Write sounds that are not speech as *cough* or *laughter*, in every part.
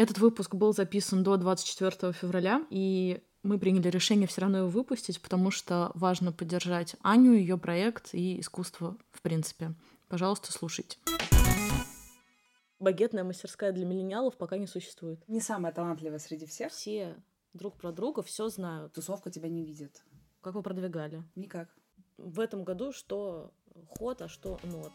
Этот выпуск был записан до 24 февраля, и мы приняли решение все равно его выпустить, потому что важно поддержать Аню, ее проект и искусство в принципе. Пожалуйста, слушайте. Багетная мастерская для миллениалов пока не существует. Не самая талантливая среди всех. Все друг про друга все знают. Тусовка тебя не видит. Как вы продвигали? Никак. В этом году что ход, а что нот?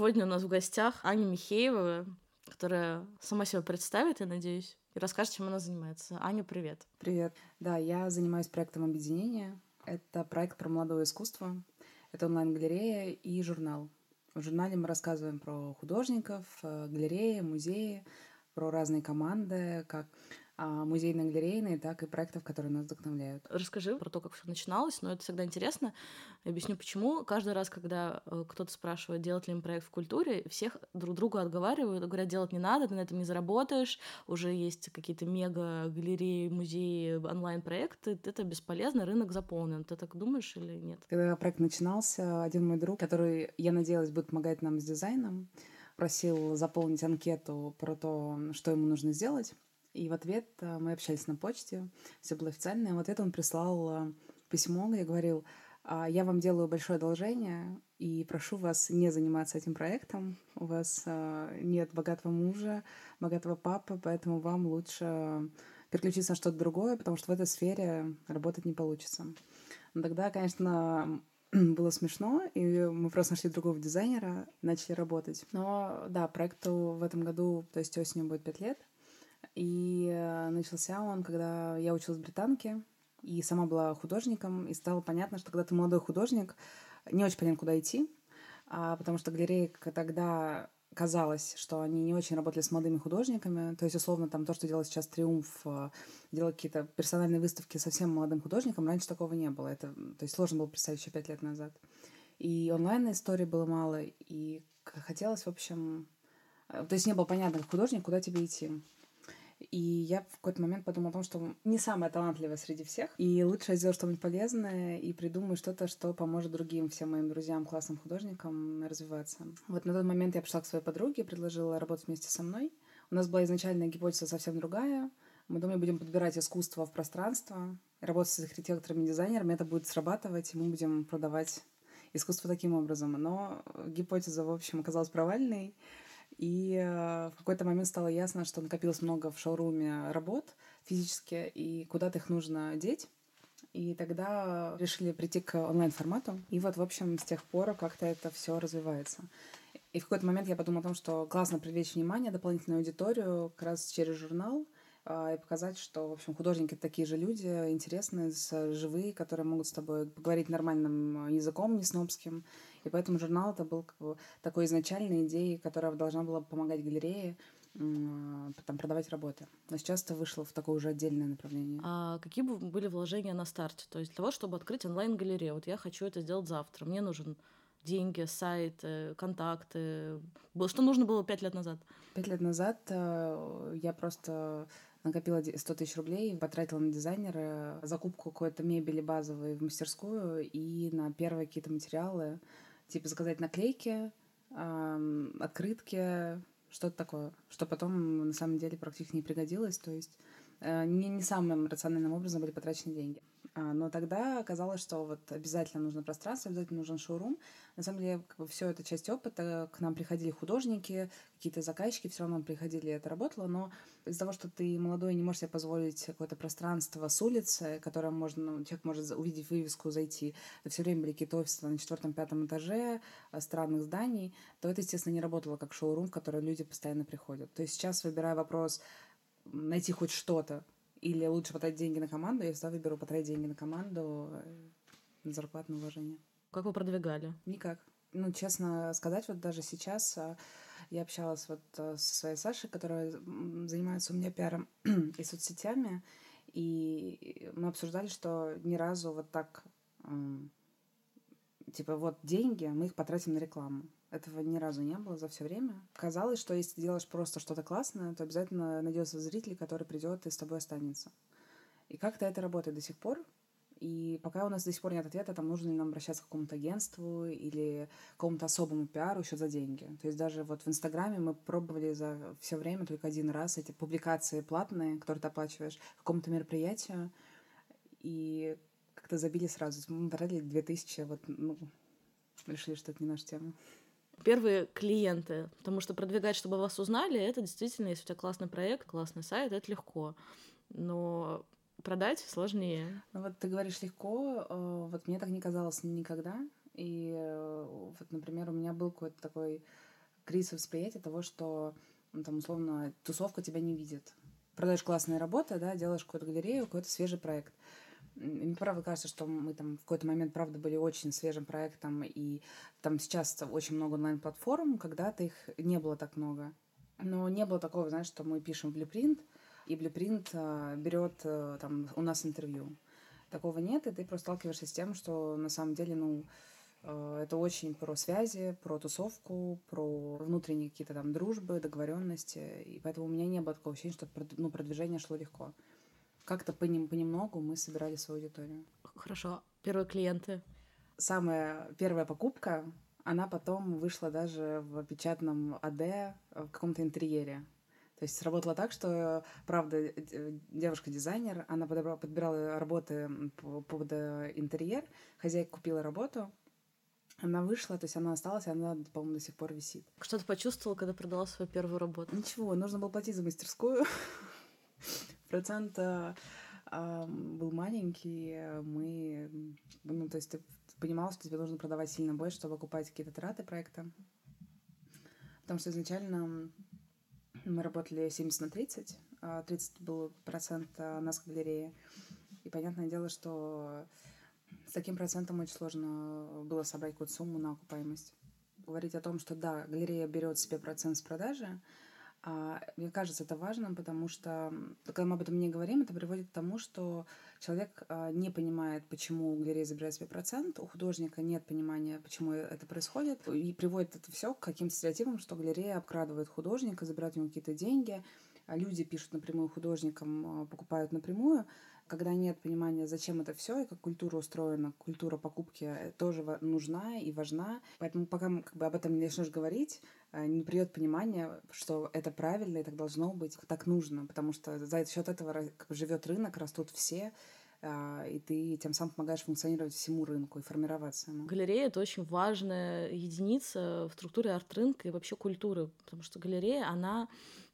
Сегодня у нас в гостях Аня Михеева, которая сама себя представит, я надеюсь, и расскажет, чем она занимается. Аня, привет. Привет. Да, я занимаюсь проектом объединения. Это проект про молодое искусство. Это онлайн-галерея и журнал. В журнале мы рассказываем про художников, э, галереи, музеи, про разные команды, как музейно-галерейные, так и проектов, которые нас вдохновляют. Расскажи про то, как все начиналось, но это всегда интересно. объясню, почему. Каждый раз, когда э, кто-то спрашивает, делать ли им проект в культуре, всех друг другу отговаривают, говорят, делать не надо, ты на этом не заработаешь, уже есть какие-то мега-галереи, музеи, онлайн-проекты, это бесполезно, рынок заполнен. Ты так думаешь или нет? Когда проект начинался, один мой друг, который, я надеялась, будет помогать нам с дизайном, просил заполнить анкету про то, что ему нужно сделать. И в ответ э, мы общались на почте, все было официально. И в ответ он прислал э, письмо, я говорил, «А, я вам делаю большое одолжение и прошу вас не заниматься этим проектом. У вас э, нет богатого мужа, богатого папы, поэтому вам лучше переключиться на что-то другое, потому что в этой сфере работать не получится. Но тогда, конечно, *clears throat* было смешно, и мы просто нашли другого дизайнера, начали работать. Но да, проекту в этом году, то есть осенью будет пять лет, и э, начался он, когда я училась в британке, и сама была художником, и стало понятно, что когда ты молодой художник, не очень понятно, куда идти, а, потому что галереи тогда казалось, что они не очень работали с молодыми художниками. То есть, условно, там то, что делает сейчас Триумф, э, делать какие-то персональные выставки совсем молодым художникам, раньше такого не было. Это, то есть, сложно было представить еще пять лет назад. И онлайн истории было мало, и хотелось, в общем... Э, то есть, не было понятно, как художник, куда тебе идти. И я в какой-то момент подумала о том, что не самая талантливая среди всех. И лучше я сделаю что-нибудь полезное и придумаю что-то, что поможет другим, всем моим друзьям, классным художникам развиваться. Вот на тот момент я пришла к своей подруге, предложила работать вместе со мной. У нас была изначальная гипотеза совсем другая. Мы думали, будем подбирать искусство в пространство, работать с архитекторами, дизайнерами, это будет срабатывать, и мы будем продавать искусство таким образом. Но гипотеза, в общем, оказалась провальной. И э, в какой-то момент стало ясно, что накопилось много в шоуруме работ физически, и куда-то их нужно деть. И тогда решили прийти к онлайн-формату. И вот, в общем, с тех пор как-то это все развивается. И в какой-то момент я подумала о том, что классно привлечь внимание, дополнительную аудиторию как раз через журнал — а, и показать, что, в общем, художники такие же люди, интересные, живые, которые могут с тобой поговорить нормальным языком, не снобским. И поэтому журнал это был как бы такой изначальной идеей, которая должна была помогать галерее там, продавать работы. Но сейчас это вышло в такое уже отдельное направление. А какие бы были вложения на старте? То есть для того, чтобы открыть онлайн-галерею, вот я хочу это сделать завтра, мне нужен деньги, сайт, контакты. Что нужно было пять лет назад? Пять лет назад э, я просто накопила 100 тысяч рублей, потратила на дизайнера, закупку какой-то мебели базовой в мастерскую и на первые какие-то материалы, типа заказать наклейки, открытки, что-то такое, что потом на самом деле практически не пригодилось, то есть не, не самым рациональным образом были потрачены деньги. А, но тогда оказалось, что вот обязательно нужно пространство, обязательно нужен шоурум. На самом деле, как бы все это часть опыта. К нам приходили художники, какие-то заказчики, все равно приходили, это работало. Но из-за того, что ты молодой, не можешь себе позволить какое-то пространство с улицы, которое можно, ну, человек может увидеть вывеску, зайти. Все время были какие-то офисы на четвертом-пятом этаже а, странных зданий, то это, естественно, не работало как шоурум, в который люди постоянно приходят. То есть сейчас, выбирая вопрос найти хоть что-то, или лучше потратить деньги на команду, я всегда выберу потратить деньги на команду, э, на зарплатное вложение. Как вы продвигали? Никак. Ну, честно сказать, вот даже сейчас э, я общалась вот э, со своей Сашей, которая занимается у меня пиаром *clears throat* и соцсетями, и мы обсуждали, что ни разу вот так, типа, вот деньги, мы их потратим на рекламу. Этого ни разу не было за все время. Казалось, что если делаешь просто что-то классное, то обязательно найдется зритель, который придет и с тобой останется. И как-то это работает до сих пор. И пока у нас до сих пор нет ответа, там нужно ли нам обращаться к какому-то агентству или какому-то особому пиару еще за деньги. То есть даже вот в Инстаграме мы пробовали за все время только один раз эти публикации платные, которые ты оплачиваешь, какому-то мероприятию, и как-то забили сразу. Мы потратили 2000, вот, ну, решили, что это не наша тема. Первые клиенты, потому что продвигать, чтобы вас узнали, это действительно, если у тебя классный проект, классный сайт, это легко. Но продать сложнее. Ну вот ты говоришь легко, э, вот мне так не казалось никогда. И э, вот, например, у меня был какой-то такой кризис восприятия того, что ну, там условно тусовка тебя не видит. Продаешь классные работы, да, делаешь какую-то галерею, какой-то свежий проект. Мне правда кажется, что мы там в какой-то момент, правда, были очень свежим проектом, и там сейчас очень много онлайн-платформ, когда-то их не было так много. Но не было такого, знаешь, что мы пишем Blueprint, и Blueprint э, берет э, там у нас интервью. Такого нет, и ты просто сталкиваешься с тем, что на самом деле, ну, э, это очень про связи, про тусовку, про внутренние какие-то там дружбы, договоренности. И поэтому у меня не было такого ощущения, что ну, продвижение шло легко. Как-то понем понемногу мы собирали свою аудиторию. Хорошо. Первые клиенты? Самая первая покупка, она потом вышла даже в печатном АД в каком-то интерьере. То есть сработало так, что, правда, девушка-дизайнер, она подобрала, подбирала работы под интерьер, хозяйка купила работу, она вышла, то есть она осталась, и она, по-моему, до сих пор висит. Что ты почувствовала, когда продала свою первую работу? Ничего, нужно было платить за мастерскую. Процент а, был маленький, мы... Ну, то есть ты понимала, что тебе нужно продавать сильно больше, чтобы окупать какие-то траты проекта. Потому что изначально мы работали 70 на 30, 30 а был процент а, нас галереи. И понятное дело, что с таким процентом очень сложно было собрать какую-то сумму на окупаемость. Говорить о том, что да, галерея берет себе процент с продажи, мне кажется, это важно, потому что, когда мы об этом не говорим, это приводит к тому, что человек а, не понимает, почему галерея забирает себе процент, у художника нет понимания, почему это происходит, и приводит это все к каким-то стереотипам, что галерея обкрадывает художника, забирает у него какие-то деньги, а люди пишут напрямую художникам, покупают напрямую, когда нет понимания, зачем это все и как культура устроена, культура покупки тоже нужна и важна. Поэтому пока как бы, об этом не начнешь говорить, э, не придет понимание, что это правильно и так должно быть, так нужно, потому что за счет этого живет рынок, растут все, э, и ты тем самым помогаешь функционировать всему рынку и формироваться ему. Галерея — это очень важная единица в структуре арт-рынка и вообще культуры, потому что галерея, она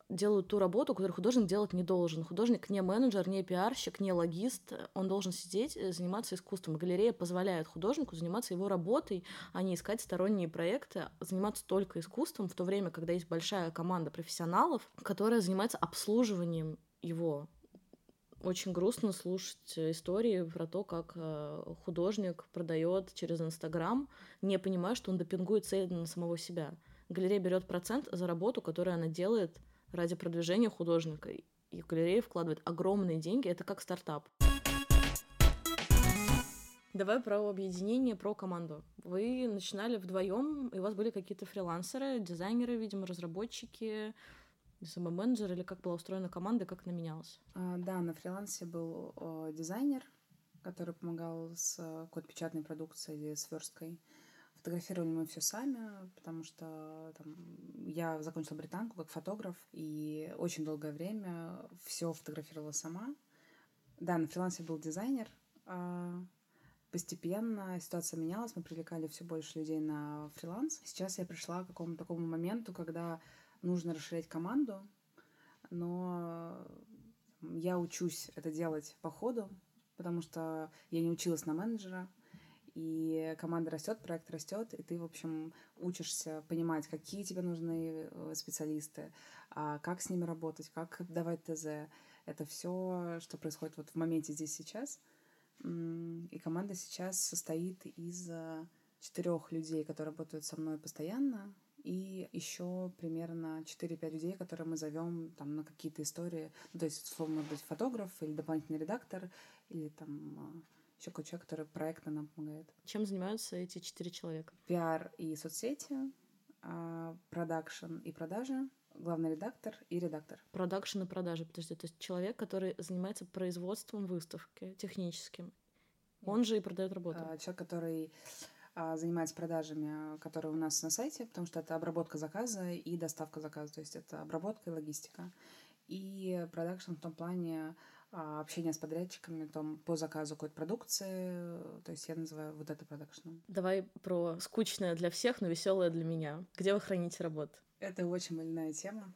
делают ту работу, которую художник делать не должен. Художник не менеджер, не пиарщик, не логист. Он должен сидеть, э, заниматься искусством. Галерея позволяет художнику заниматься его работой, а не искать сторонние проекты, заниматься только искусством, в то время, когда есть большая команда профессионалов, которая занимается обслуживанием его. Очень грустно слушать истории про то, как э, художник продает через Инстаграм, не понимая, что он допингует цель на самого себя. Галерея берет процент за работу, которую она делает ради продвижения художника. И галерея вкладывает огромные деньги. Это как стартап. Давай про объединение, про команду. Вы начинали вдвоем, и у вас были какие-то фрилансеры, дизайнеры, видимо, разработчики, СММ-менеджер, или как была устроена команда, как она менялась? А, да, на фрилансе был о, дизайнер, который помогал с код печатной продукцией с версткой. Фотографировали мы все сами, потому что там, я закончила британку как фотограф, и очень долгое время все фотографировала сама. Да, на фрилансе был дизайнер. А постепенно ситуация менялась, мы привлекали все больше людей на фриланс. Сейчас я пришла к какому-то такому моменту, когда нужно расширять команду, но я учусь это делать по ходу, потому что я не училась на менеджера, и команда растет, проект растет, и ты, в общем, учишься понимать, какие тебе нужны э, специалисты, а как с ними работать, как давать ТЗ. Это все, что происходит вот в моменте здесь сейчас. И команда сейчас состоит из э, четырех людей, которые работают со мной постоянно, и еще примерно 4-5 людей, которые мы зовем там на какие-то истории. Ну, то есть, условно, может быть, фотограф или дополнительный редактор, или там э, еще какой человек, который проектно нам помогает. Чем занимаются эти четыре человека? Пиар и соцсети, а, продакшн и продажи, главный редактор и редактор. Продакшн и продажи, подожди, то есть человек, который занимается производством выставки техническим, он же и продает работу. А, человек, который занимается продажами, которые у нас на сайте, потому что это обработка заказа и доставка заказа, то есть это обработка и логистика. И продакшн в том плане а, общения с подрядчиками там, по заказу какой-то продукции. То есть я называю вот это продакшном. Давай про скучное для всех, но веселое для меня. Где вы храните работу? Это очень больная тема.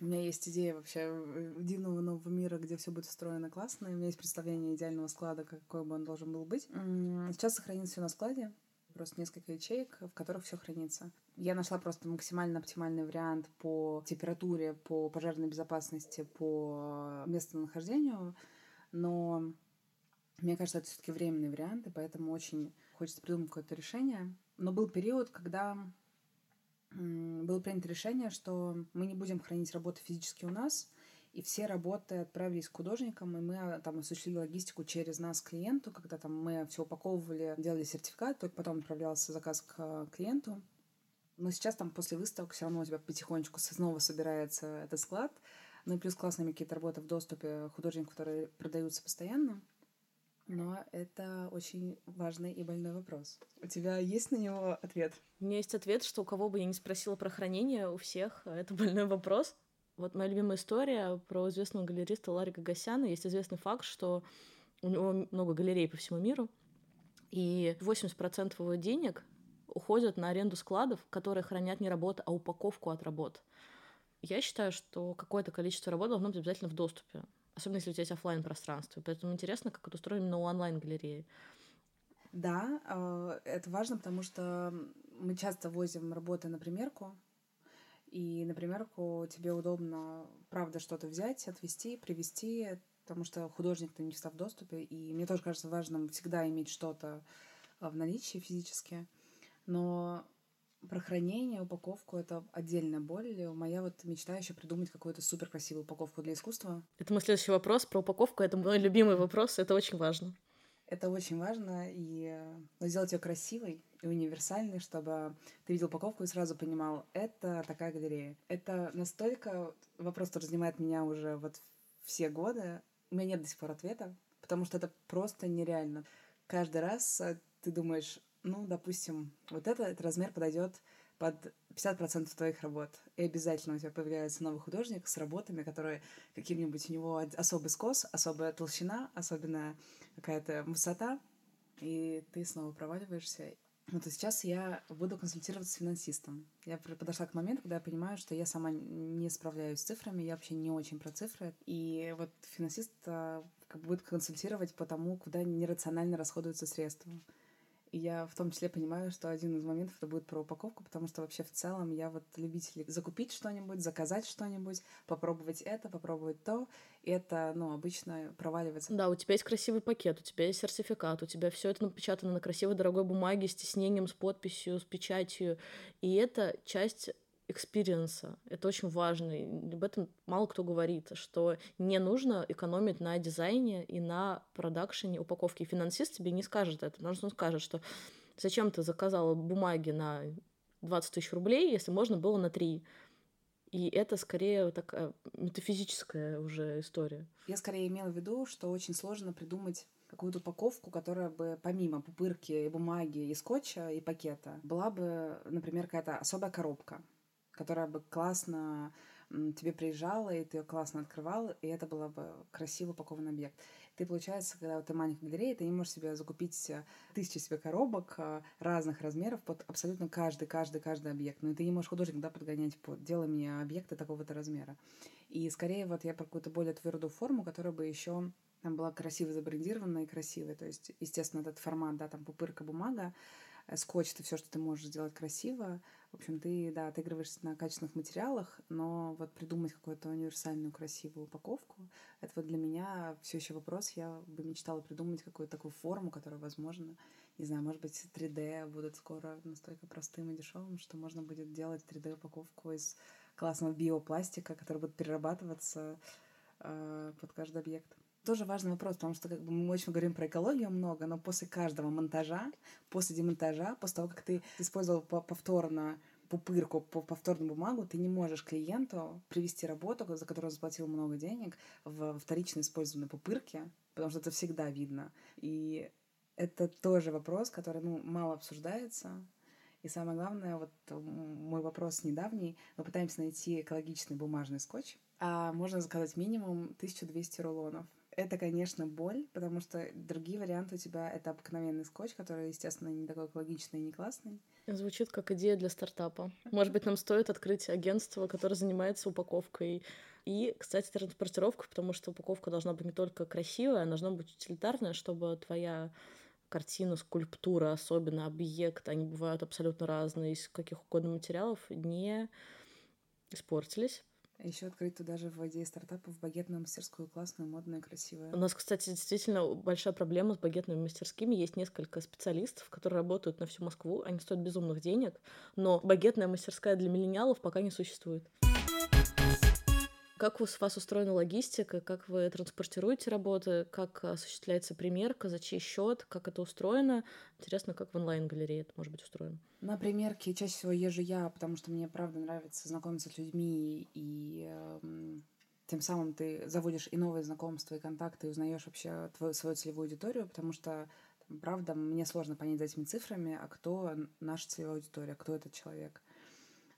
У меня есть идея вообще единого нового мира, где все будет устроено классно. У меня есть представление идеального склада, какой бы он должен был быть. Сейчас сохранится все на складе. Просто несколько ячеек, в которых все хранится. Я нашла просто максимально оптимальный вариант по температуре, по пожарной безопасности, по местонахождению. Но мне кажется, это все-таки временный вариант, и поэтому очень хочется придумать какое-то решение. Но был период, когда было принято решение, что мы не будем хранить работы физически у нас, и все работы отправились к художникам, и мы а, там осуществили логистику через нас клиенту, когда там мы все упаковывали, делали сертификат, только потом отправлялся заказ к а, клиенту. Но сейчас там после выставок все равно у тебя потихонечку снова собирается этот склад. Ну и плюс классные какие-то работы в доступе художников, которые продаются постоянно. Но это очень важный и больной вопрос. У тебя есть на него ответ? У меня есть ответ, что у кого бы я не спросила про хранение, у всех это больной вопрос. Вот моя любимая история про известного галериста Ларика Гасяна. Есть известный факт, что у него много галерей по всему миру, и 80% его денег уходят на аренду складов, которые хранят не работу, а упаковку от работ. Я считаю, что какое-то количество работ должно быть обязательно в доступе особенно если у тебя есть офлайн пространство. Поэтому интересно, как это устроено именно у онлайн-галереи. Да, а, это важно, потому что мы часто возим работы на примерку, и на примерку тебе удобно, правда, что-то взять, отвести, привести, потому что художник-то не всегда в доступе, и мне тоже кажется важным всегда иметь что-то а, в наличии физически. Но про хранение, упаковку — это отдельная боль. Моя вот мечта еще придумать какую-то супер красивую упаковку для искусства. Это мой следующий вопрос про упаковку. Это мой любимый вопрос. Это очень важно. Это очень важно, и э, сделать ее красивой и универсальной, чтобы ты видел упаковку и сразу понимал, это такая галерея. Это настолько вопрос, который занимает меня уже вот все годы. У меня нет до сих пор ответа, потому что это просто нереально. Каждый раз э, ты думаешь, ну, допустим, вот этот размер подойдет под 50% твоих работ. И обязательно у тебя появляется новый художник с работами, которые каким-нибудь у него особый скос, особая толщина, особенная какая-то высота, и ты снова проваливаешься. Вот и сейчас я буду консультироваться с финансистом. Я подошла к моменту, когда я понимаю, что я сама не справляюсь с цифрами, я вообще не очень про цифры. И вот финансист а, как бы будет консультировать по тому, куда нерационально расходуются средства. И я в том числе понимаю, что один из моментов это будет про упаковку, потому что вообще в целом я вот любитель закупить что-нибудь, заказать что-нибудь, попробовать это, попробовать то. И это, ну, обычно проваливается. Да, у тебя есть красивый пакет, у тебя есть сертификат, у тебя все это напечатано на красивой дорогой бумаге с тиснением, с подписью, с печатью. И это часть experience а. Это очень важно. И об этом мало кто говорит, что не нужно экономить на дизайне и на продакшене упаковки. И финансист тебе не скажет это, потому что он скажет, что зачем ты заказала бумаги на 20 тысяч рублей, если можно было на 3. И это скорее такая метафизическая уже история. Я скорее имела в виду, что очень сложно придумать какую-то упаковку, которая бы помимо пупырки и бумаги, и скотча, и пакета, была бы, например, какая-то особая коробка которая бы классно тебе приезжала, и ты ее классно открывал, и это был бы красиво упакованный объект. Ты, получается, когда ты маленькая галерея, ты не можешь себе закупить э, тысячи себе коробок э, разных размеров под абсолютно каждый, каждый, каждый объект. Но ты не можешь художник да, подгонять под делай мне объекты такого-то размера. И скорее вот я про какую-то более твердую форму, которая бы еще там была красиво забрендирована и красивая. То есть, естественно, этот формат, да, там пупырка, бумага, Э, скотч, это все, что ты можешь сделать красиво. В общем, ты, да, отыгрываешься на качественных материалах, но вот придумать какую-то универсальную красивую упаковку, это вот для меня все еще вопрос. Я бы мечтала придумать какую-то такую форму, которая, возможно, не знаю, может быть, 3D будет скоро настолько простым и дешевым, что можно будет делать 3D-упаковку из классного биопластика, который будет перерабатываться э, под каждый объект тоже важный вопрос, потому что как бы, мы очень говорим про экологию много, но после каждого монтажа, после демонтажа, после того, как ты использовал повторно пупырку, по повторную бумагу, ты не можешь клиенту привести работу, за которую заплатил много денег, в вторично использованной пупырке, потому что это всегда видно. И это тоже вопрос, который ну, мало обсуждается. И самое главное, вот мой вопрос недавний, мы пытаемся найти экологичный бумажный скотч, а можно заказать минимум 1200 рулонов. Это, конечно, боль, потому что другие варианты у тебя — это обыкновенный скотч, который, естественно, не такой экологичный и не классный. Звучит как идея для стартапа. Может быть, нам стоит открыть агентство, которое занимается упаковкой и, кстати, транспортировкой, потому что упаковка должна быть не только красивая, она должна быть утилитарная, чтобы твоя картина, скульптура, особенно объект, они бывают абсолютно разные, из каких угодно материалов, не испортились. А еще открыть туда же в идее стартапов багетную мастерскую, классную, модную, красивую. У нас, кстати, действительно большая проблема с багетными мастерскими. Есть несколько специалистов, которые работают на всю Москву. Они стоят безумных денег, но багетная мастерская для миллениалов пока не существует. Как у вас устроена логистика, как вы транспортируете работы, как осуществляется примерка, за чей счет, как это устроено? Интересно, как в онлайн-галерее это может быть устроено? На примерке чаще всего езжу я, потому что мне правда нравится знакомиться с людьми и э, тем самым ты заводишь и новые знакомства, и контакты, и узнаешь вообще твою, свою целевую аудиторию, потому что правда, мне сложно понять за этими цифрами, а кто наша целевая аудитория, кто этот человек.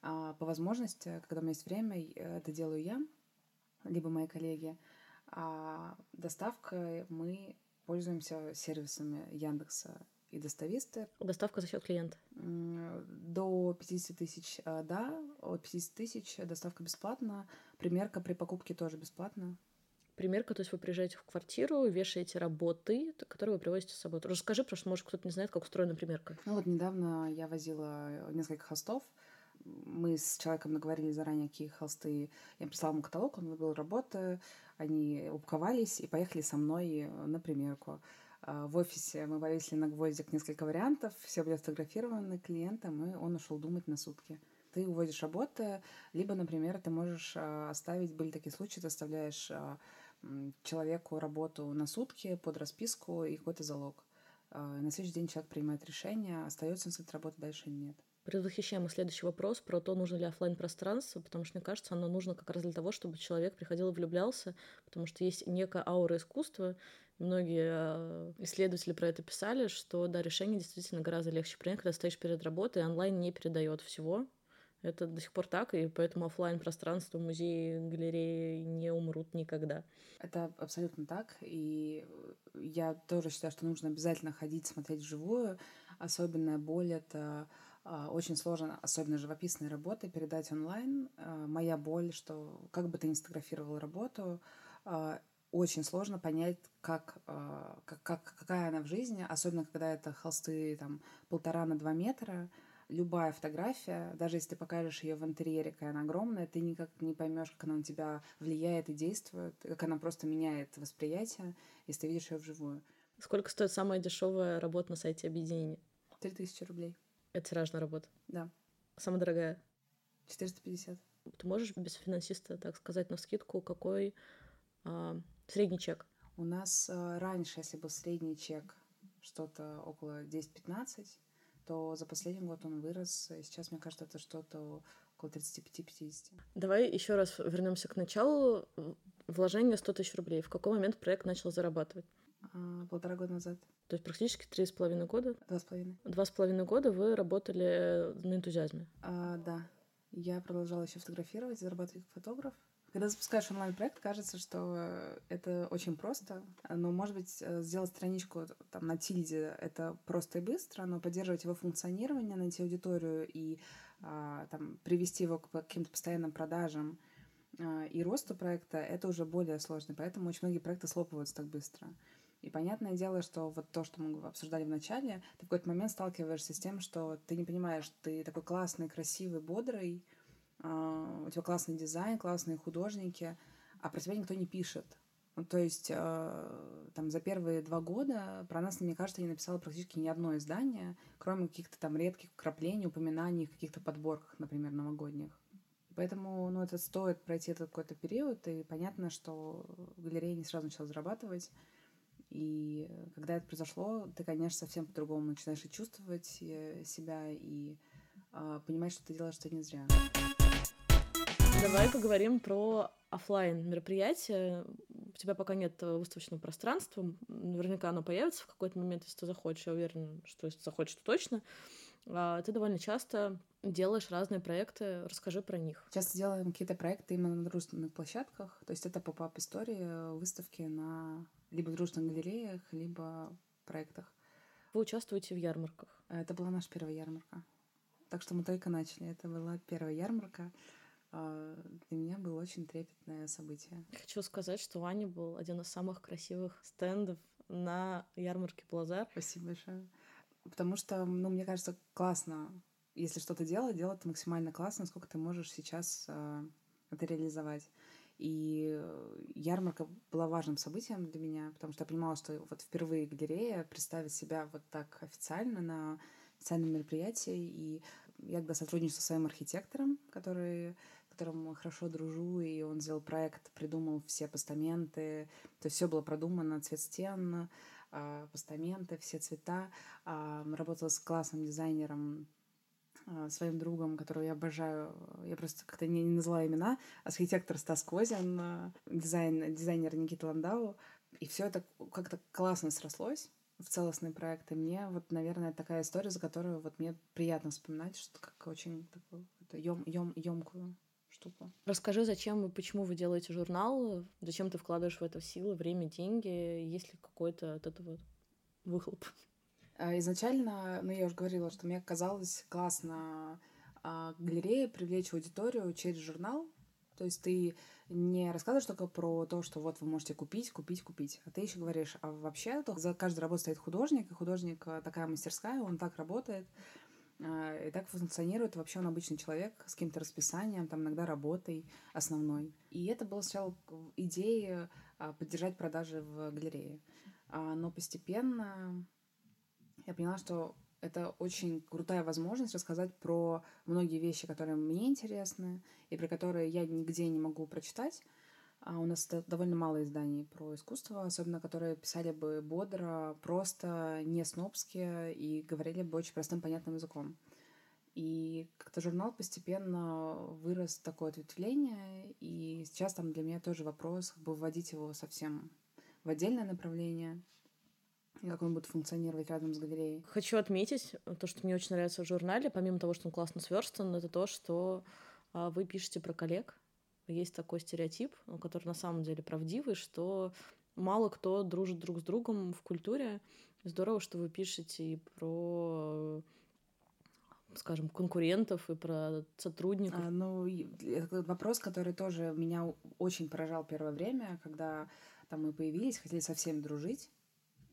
А по возможности, когда у меня есть время, это делаю я, либо мои коллеги. А доставкой мы пользуемся сервисами Яндекса и достависты. Доставка за счет клиента? До 50 тысяч, а, да. От 50 тысяч доставка бесплатна. Примерка при покупке тоже бесплатна. Примерка, то есть вы приезжаете в квартиру, вешаете работы, которые вы привозите с собой. Расскажи, потому что, может, кто-то не знает, как устроена примерка. Ну вот недавно я возила несколько холстов, мы с человеком наговорили заранее, какие холсты. Я прислала ему каталог, он выбрал работы, они упаковались и поехали со мной на примерку. А, в офисе мы повесили на гвоздик несколько вариантов, все были сфотографированы клиентом, и он ушел думать на сутки. Ты уводишь работы, либо, например, ты можешь а, оставить, были такие случаи, ты оставляешь а, человеку работу на сутки под расписку и какой-то залог. На следующий день человек принимает решение, остается он с этой работы, дальше нет предвосхищаем следующий вопрос про то, нужно ли офлайн пространство, потому что, мне кажется, оно нужно как раз для того, чтобы человек приходил и влюблялся, потому что есть некая аура искусства. Многие э, исследователи про это писали, что да, решение действительно гораздо легче принять, когда стоишь перед работой, онлайн не передает всего. Это до сих пор так, и поэтому офлайн пространство, музеи, галереи не умрут никогда. Это абсолютно так, и я тоже считаю, что нужно обязательно ходить, смотреть вживую. Особенная боль — это очень сложно, особенно живописные работы, передать онлайн. А, моя боль, что как бы ты ни сфотографировал работу, а, очень сложно понять, как, как, как, какая она в жизни, особенно когда это холсты там, полтора на два метра. Любая фотография, даже если ты покажешь ее в интерьере, какая она огромная, ты никак не поймешь, как она на тебя влияет и действует, как она просто меняет восприятие, если ты видишь ее вживую. Сколько стоит самая дешевая работа на сайте объединения? Три тысячи рублей. Это тиражная работа? Да. Самая дорогая? 450. Ты можешь без финансиста, так сказать, на скидку, какой а, средний чек? У нас а, раньше, если был средний чек что-то около 10-15, то за последний год он вырос. И сейчас, мне кажется, это что-то около 35-50. Давай еще раз вернемся к началу. Вложение 100 тысяч рублей. В какой момент проект начал зарабатывать? А, полтора года назад. То есть практически три с половиной года? Два с половиной. Два с половиной года вы работали на энтузиазме? А, да. Я продолжала еще фотографировать, зарабатывать как фотограф. Когда запускаешь онлайн-проект, кажется, что это очень просто. Но, может быть, сделать страничку там, на тильде — это просто и быстро, но поддерживать его функционирование, найти аудиторию и а, там, привести его к каким-то постоянным продажам а, и росту проекта — это уже более сложно. Поэтому очень многие проекты слопываются так быстро. И понятное дело, что вот то, что мы обсуждали в начале, ты в какой-то момент сталкиваешься с тем, что ты не понимаешь, ты такой классный, красивый, бодрый, э, у тебя классный дизайн, классные художники, а про тебя никто не пишет. Ну, то есть э, там за первые два года про нас, мне кажется, не написало практически ни одно издание, кроме каких-то там редких вкраплений, упоминаний в каких-то подборках, например, новогодних. Поэтому, ну, это стоит пройти этот какой-то период, и понятно, что галерея не сразу начала зарабатывать, и когда это произошло, ты, конечно, совсем по-другому начинаешь и чувствовать э, себя, и а, понимать, что ты делаешь что не зря. Давай поговорим про офлайн мероприятия. У тебя пока нет выставочного пространства. Наверняка оно появится в какой-то момент, если ты захочешь. Я уверена, что если захочешь, то точно. А, ты довольно часто делаешь разные проекты. Расскажи про них. Часто делаем какие-то проекты именно на дружественных площадках. То есть это поп-ап истории, выставки на либо в дружественных галереях, либо проектах. Вы участвуете в ярмарках? Это была наша первая ярмарка. Так что мы только начали. Это была первая ярмарка. А, для меня было очень трепетное событие. Хочу сказать, что у Ани был один из самых красивых стендов на ярмарке Плазар. Спасибо большое. Потому что, ну, мне кажется, классно, если что-то делать, делать максимально классно, сколько ты можешь сейчас э, это реализовать. И ярмарка была важным событием для меня, потому что я понимала, что вот впервые галерея представит себя вот так официально на официальном мероприятии. И я когда сотрудничаю со своим архитектором, который которым хорошо дружу, и он сделал проект, придумал все постаменты, то есть все было продумано, цвет стен, а, постаменты, все цвета. А, работала с классным дизайнером своим другом, которого я обожаю. Я просто как-то не, не назвала имена. Архитектор Стас Козин, дизайн, дизайнер Никита Ландау. И все это как-то классно срослось в целостный проект. И мне вот, наверное, такая история, за которую вот мне приятно вспоминать, что как очень такую ем, ем, емкую штуку. Расскажи, зачем и почему вы делаете журнал, зачем ты вкладываешь в это силы, время, деньги, есть ли какой-то от этого выхлоп? А, изначально, ну, я уже говорила, что мне казалось классно а, галерея привлечь аудиторию через журнал, то есть ты не рассказываешь только про то, что вот вы можете купить, купить, купить, а ты еще говоришь, а вообще то за каждой работой стоит художник, и художник а, такая мастерская, он так работает, и так функционирует вообще он обычный человек с каким-то расписанием, там иногда работой основной. И это было сначала идея поддержать продажи в галерее. Но постепенно я поняла, что это очень крутая возможность рассказать про многие вещи, которые мне интересны и про которые я нигде не могу прочитать. А у нас довольно мало изданий про искусство, особенно которые писали бы бодро, просто, не снобски и говорили бы очень простым, понятным языком. И как-то журнал постепенно вырос такое ответвление, и сейчас там для меня тоже вопрос, как бы вводить его совсем в отдельное направление, и как он будет функционировать рядом с галереей. Хочу отметить то, что мне очень нравится в журнале, помимо того, что он классно сверстан, это то, что а, вы пишете про коллег, есть такой стереотип, ну, который на самом деле правдивый, что мало кто дружит друг с другом в культуре. Здорово, что вы пишете и про скажем, конкурентов и про сотрудников? А, ну, это вопрос, который тоже меня очень поражал первое время, когда там мы появились, хотели со всеми дружить.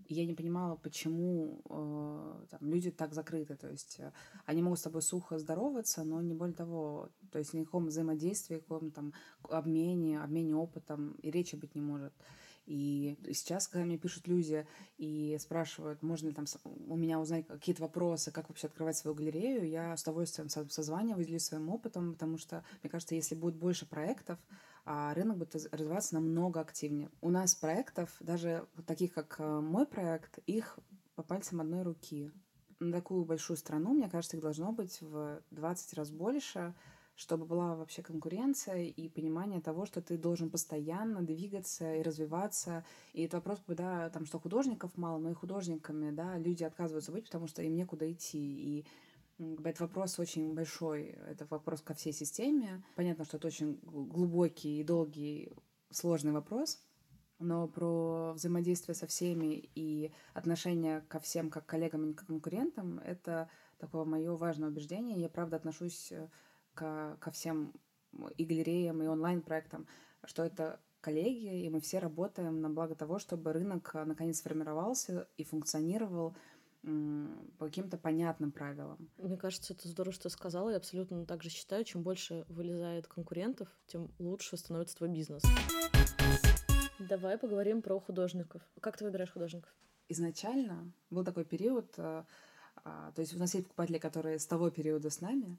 Я не понимала, почему э, там, люди так закрыты. То есть э, они могут с тобой сухо здороваться, но не более того. То есть никаком взаимодействии, каком там обмене, обмене опытом и речи быть не может. И сейчас, когда мне пишут люди и спрашивают, можно ли там у меня узнать какие-то вопросы, как вообще открывать свою галерею, я с удовольствием созваниваюсь, делюсь своим опытом, потому что, мне кажется, если будет больше проектов, а рынок будет развиваться намного активнее. У нас проектов, даже таких как э, мой проект, их по пальцам одной руки. На такую большую страну, мне кажется, их должно быть в 20 раз больше, чтобы была вообще конкуренция и понимание того, что ты должен постоянно двигаться и развиваться. И это вопрос, да, там, что художников мало, но и художниками, да, люди отказываются быть, потому что им некуда идти. И это вопрос очень большой, это вопрос ко всей системе. Понятно, что это очень глубокий и долгий, сложный вопрос, но про взаимодействие со всеми и отношение ко всем как коллегам и как конкурентам — это такое мое важное убеждение. Я, правда, отношусь э, ко, ко всем и галереям, и онлайн-проектам, что это коллеги, и мы все работаем на благо того, чтобы рынок э, наконец сформировался и функционировал по каким-то понятным правилам. Мне кажется, это здорово, что сказала. Я абсолютно так же считаю, чем больше вылезает конкурентов, тем лучше становится твой бизнес. Давай поговорим про художников. Как ты выбираешь художников? Изначально был такой период, э, а, то есть у нас есть покупатели, которые с того периода с нами,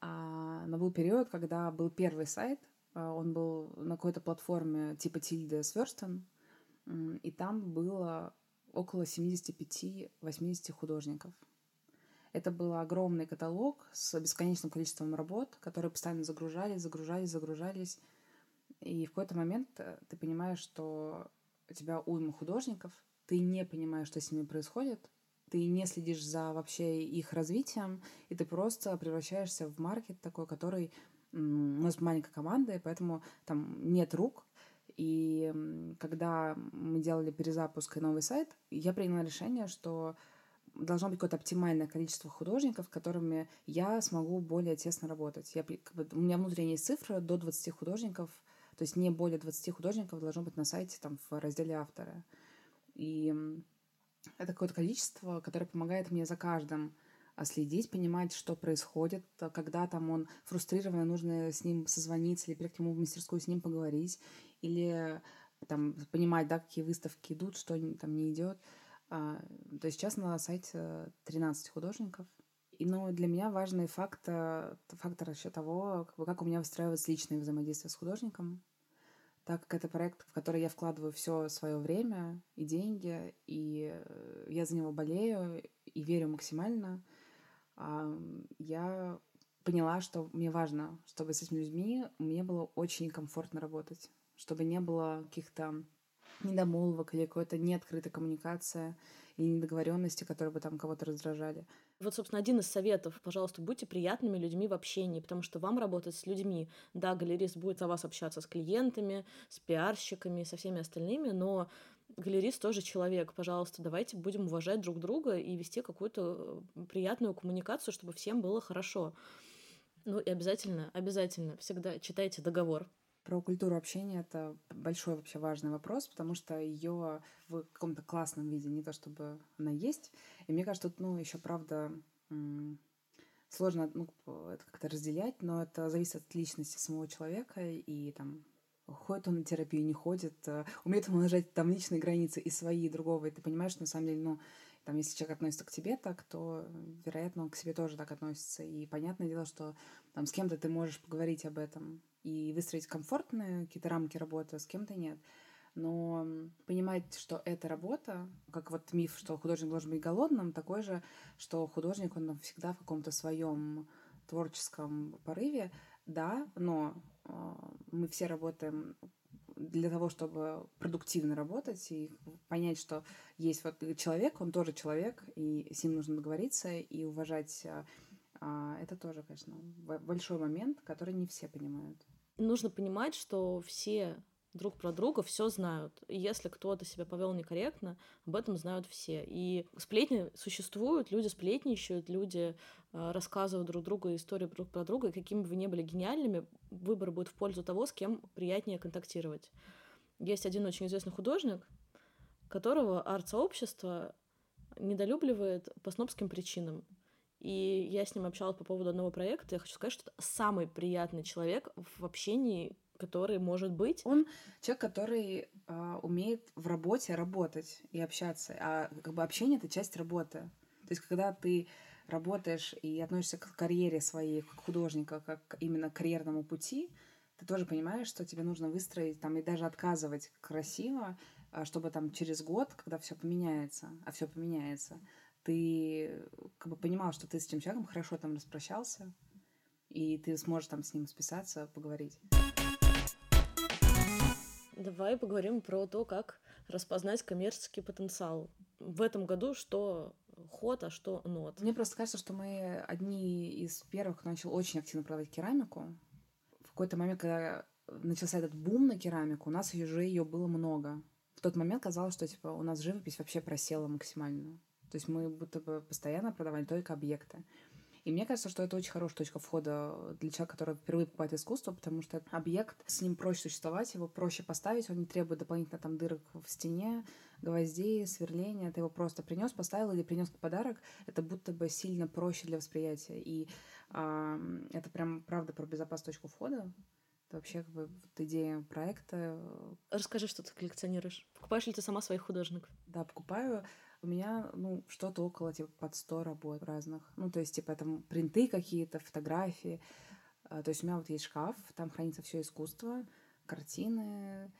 но был период, когда был первый сайт, а, он был на какой-то платформе типа Тильды Сверстон, и там было около 75-80 художников. Это был огромный каталог с бесконечным количеством работ, которые постоянно загружались, загружались, загружались. И в какой-то момент э, ты понимаешь, что у тебя уйма художников, ты не понимаешь, что с ними происходит, ты не следишь за вообще их развитием, и ты просто превращаешься в маркет такой, который... У нас маленькая команда, и поэтому там нет рук, и когда мы делали перезапуск и новый сайт, я приняла решение, что должно быть какое-то оптимальное количество художников, с которыми я смогу более тесно работать. Я, как бы, у меня внутренняя есть цифра до 20 художников, то есть не более 20 художников должно быть на сайте там, в разделе автора. И это какое-то количество, которое помогает мне за каждым следить, понимать, что происходит, когда там он фрустрирован, нужно с ним созвониться или прийти к нему в мастерскую с ним поговорить, или там понимать, да, какие выставки идут, что там не идет. А, то есть сейчас на сайте 13 художников. И, но для меня важный фактор, фактор еще того, как у меня выстраивается личное взаимодействие с художником, так как это проект, в который я вкладываю все свое время и деньги, и э, я за него болею и верю максимально, я поняла, что мне важно, чтобы с этими людьми мне было очень комфортно работать, чтобы не было каких-то недомолвок или какой-то неоткрытой коммуникации или недоговоренности, которые бы там кого-то раздражали. Вот, собственно, один из советов. Пожалуйста, будьте приятными людьми в общении, потому что вам работать с людьми. Да, галерист будет о вас общаться с клиентами, с пиарщиками, со всеми остальными, но галерист тоже человек. Пожалуйста, давайте будем уважать друг друга и вести какую-то э, приятную коммуникацию, чтобы всем было хорошо. Ну и обязательно, обязательно всегда читайте договор. Про культуру общения это большой вообще важный вопрос, потому что ее в каком-то классном виде, не то чтобы она есть. И мне кажется, тут, ну, еще правда сложно ну, это как-то разделять, но это зависит от личности самого человека и там ходит он на терапию, не ходит, э, умеет он умножать там личные границы и свои, и другого, и ты понимаешь, что на самом деле, ну, там, если человек относится к тебе так, то, вероятно, он к себе тоже так относится. И понятное дело, что там с кем-то ты можешь поговорить об этом и выстроить комфортные какие-то рамки работы, а с кем-то нет. Но понимать, что это работа, как вот миф, что художник должен быть голодным, такой же, что художник, он всегда в каком-то своем творческом порыве, да, но э, мы все работаем для того, чтобы продуктивно работать и понять, что есть вот человек, он тоже человек, и с ним нужно договориться и уважать. А, это тоже, конечно, большой момент, который не все понимают. Нужно понимать, что все друг про друга все знают. И если кто-то себя повел некорректно, об этом знают все. И сплетни существуют, люди сплетничают, люди э, рассказывают друг другу истории друг про друга, и какими бы вы ни были гениальными, выбор будет в пользу того, с кем приятнее контактировать. Есть один очень известный художник, которого арт-сообщество недолюбливает по снобским причинам. И я с ним общалась по поводу одного проекта. Я хочу сказать, что это самый приятный человек в общении, который может быть. Он человек, который э, умеет в работе работать и общаться. А как бы общение это часть работы. То есть, когда ты работаешь и относишься к карьере своей, как художника, как именно к карьерному пути, ты тоже понимаешь, что тебе нужно выстроить там и даже отказывать красиво, а, чтобы там через год, когда все поменяется, а все поменяется, ты как бы понимал, что ты с этим человеком хорошо там распрощался, и ты сможешь там с ним списаться, поговорить. Давай поговорим про то, как распознать коммерческий потенциал. В этом году что ход, а что нот? Мне просто кажется, что мы одни из первых, кто начал очень активно продавать керамику. В какой-то момент, когда начался этот бум на керамику, у нас уже ее было много. В тот момент казалось, что типа у нас живопись вообще просела максимально. То есть мы будто бы постоянно продавали только объекты. И мне кажется, что это очень хорошая точка входа для человека, который впервые покупает искусство, потому что объект, с ним проще существовать, его проще поставить, он не требует дополнительно там дырок в стене, гвоздей, сверления. Ты его просто принес, поставил или принес подарок. Это будто бы сильно проще для восприятия. И э, это прям правда про безопасную точку входа. Это вообще как бы вот идея проекта. Расскажи, что ты коллекционируешь. Покупаешь ли ты сама своих художников? Да, покупаю. У меня, ну, что-то около, типа, под 100 работ разных. Ну, то есть, типа, там принты какие-то, фотографии. А, то есть у меня вот есть шкаф, там хранится все искусство, картины,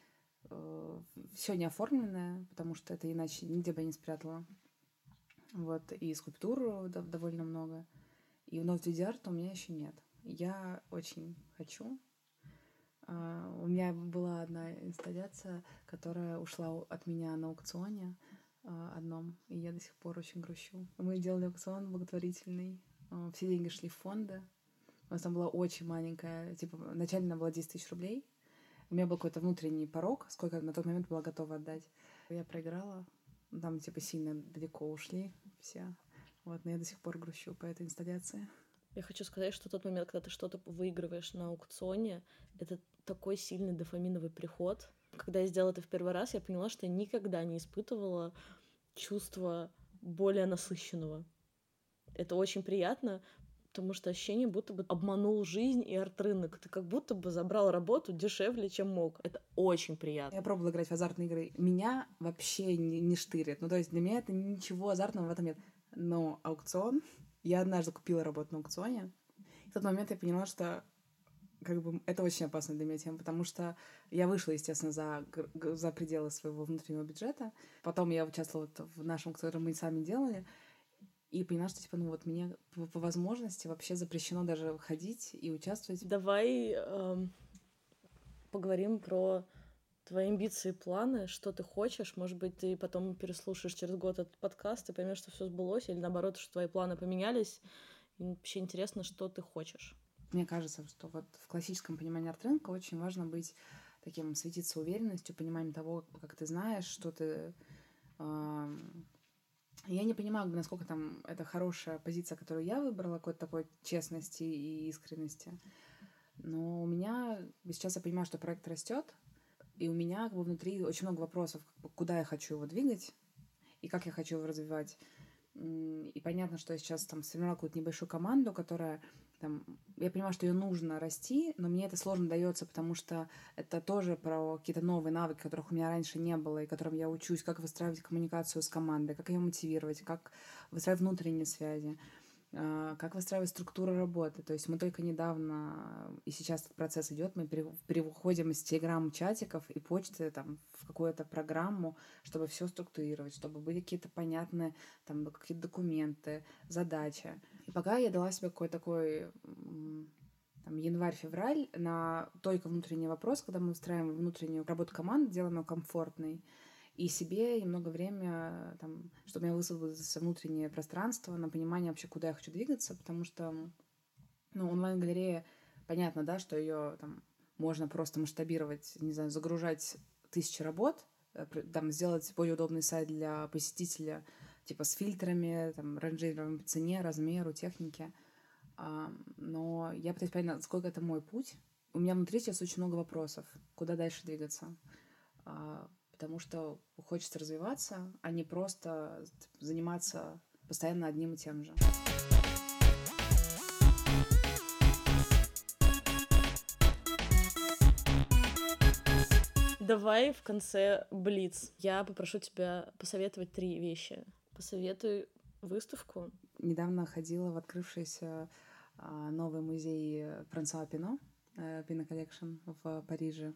э, все не оформленное, потому что это иначе нигде бы не спрятала. Вот, и скульптуру довольно много. И но видеоарта у меня еще нет. Я очень хочу. А, у меня была одна инсталляция, которая ушла от меня на аукционе одном, и я до сих пор очень грущу. Мы делали аукцион благотворительный, а, все деньги шли в фонды. У нас там была очень маленькая, типа, начально была 10 тысяч рублей. У меня был какой-то внутренний порог, сколько на тот момент была готова отдать. Я проиграла, там, типа, сильно далеко ушли все. Вот, но я до сих пор грущу по этой инсталляции. Я хочу сказать, что тот момент, когда ты что-то выигрываешь на аукционе, это такой сильный дофаминовый приход. Когда я сделала это в первый раз, я поняла, что я никогда не испытывала чувство более насыщенного. Это очень приятно, потому что ощущение, будто бы обманул жизнь и арт-рынок. Ты как будто бы забрал работу дешевле, чем мог. Это очень приятно. Я пробовала играть в азартные игры. Меня вообще не, не штырит. Ну, то есть для меня это ничего азартного в этом нет. Но аукцион... Я однажды купила работу на аукционе. И в тот момент я поняла, что как бы это очень опасно для меня тема, потому что я вышла, естественно, за, за пределы своего внутреннего бюджета. Потом я участвовала в нашем, который мы сами делали, и поняла, что, типа, ну вот мне по, по возможности вообще запрещено даже ходить и участвовать. Давай эм, поговорим про твои амбиции планы, что ты хочешь. Может быть, ты потом переслушаешь через год этот подкаст и поймешь, что все сбылось, или наоборот, что твои планы поменялись. И вообще интересно, что ты хочешь. Мне кажется, что вот в классическом понимании арт-рынка очень важно быть таким, светиться уверенностью, пониманием того, как ты знаешь, что ты... Я не понимаю, насколько там это хорошая позиция, которую я выбрала, какой-то такой честности и искренности. Но у меня сейчас я понимаю, что проект растет, и у меня как бы внутри очень много вопросов, куда я хочу его двигать и как я хочу его развивать. И понятно, что я сейчас там сформировала какую-то небольшую команду, которая там, я понимаю, что ее нужно расти, но мне это сложно дается, потому что это тоже про какие-то новые навыки, которых у меня раньше не было, и которым я учусь, как выстраивать коммуникацию с командой, как ее мотивировать, как выстраивать внутренние связи. А, как выстраивать структуру работы. То есть мы только недавно, и сейчас этот процесс идет, мы переходим из телеграм-чатиков и почты там, в какую-то программу, чтобы все структурировать, чтобы были какие-то понятные там, какие-то документы, задачи. И пока я дала себе какой-то такой там, январь-февраль на только внутренний вопрос, когда мы выстраиваем внутреннюю работу команды, делаем ее комфортной, и себе немного время, там, чтобы у меня высвободилось внутреннее пространство на понимание вообще, куда я хочу двигаться, потому что ну, онлайн-галерея, понятно, да, что ее там можно просто масштабировать, не знаю, загружать тысячи работ, э, там, сделать более удобный сайт для посетителя, типа с фильтрами, там, ранжированием по цене, размеру, технике. А, но я пытаюсь понять, сколько это мой путь. У меня внутри сейчас очень много вопросов, куда дальше двигаться. А, потому что хочется развиваться, а не просто заниматься постоянно одним и тем же. Давай в конце блиц. Я попрошу тебя посоветовать три вещи. Посоветуй выставку. Недавно ходила в открывшийся а, новый музей Франсуа Пино, Pinault Collection в Париже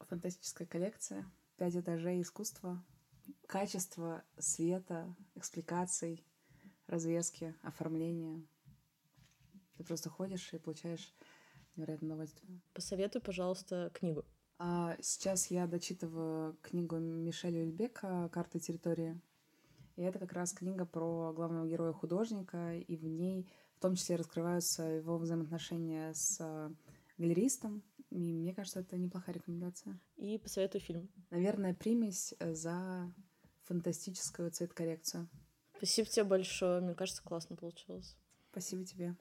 фантастическая коллекция. Пять этажей искусства. Качество света, экспликаций, развески, оформления. Ты просто ходишь и получаешь невероятное удовольствие. Посоветуй, пожалуйста, книгу. А сейчас я дочитываю книгу Мишеля Ульбека «Карта территории». И это как раз книга про главного героя художника, и в ней в том числе раскрываются его взаимоотношения с галеристом, и мне кажется, это неплохая рекомендация. И посоветую фильм. Наверное, примесь за фантастическую цвет-коррекцию. Спасибо тебе большое. Мне кажется, классно получилось. Спасибо тебе.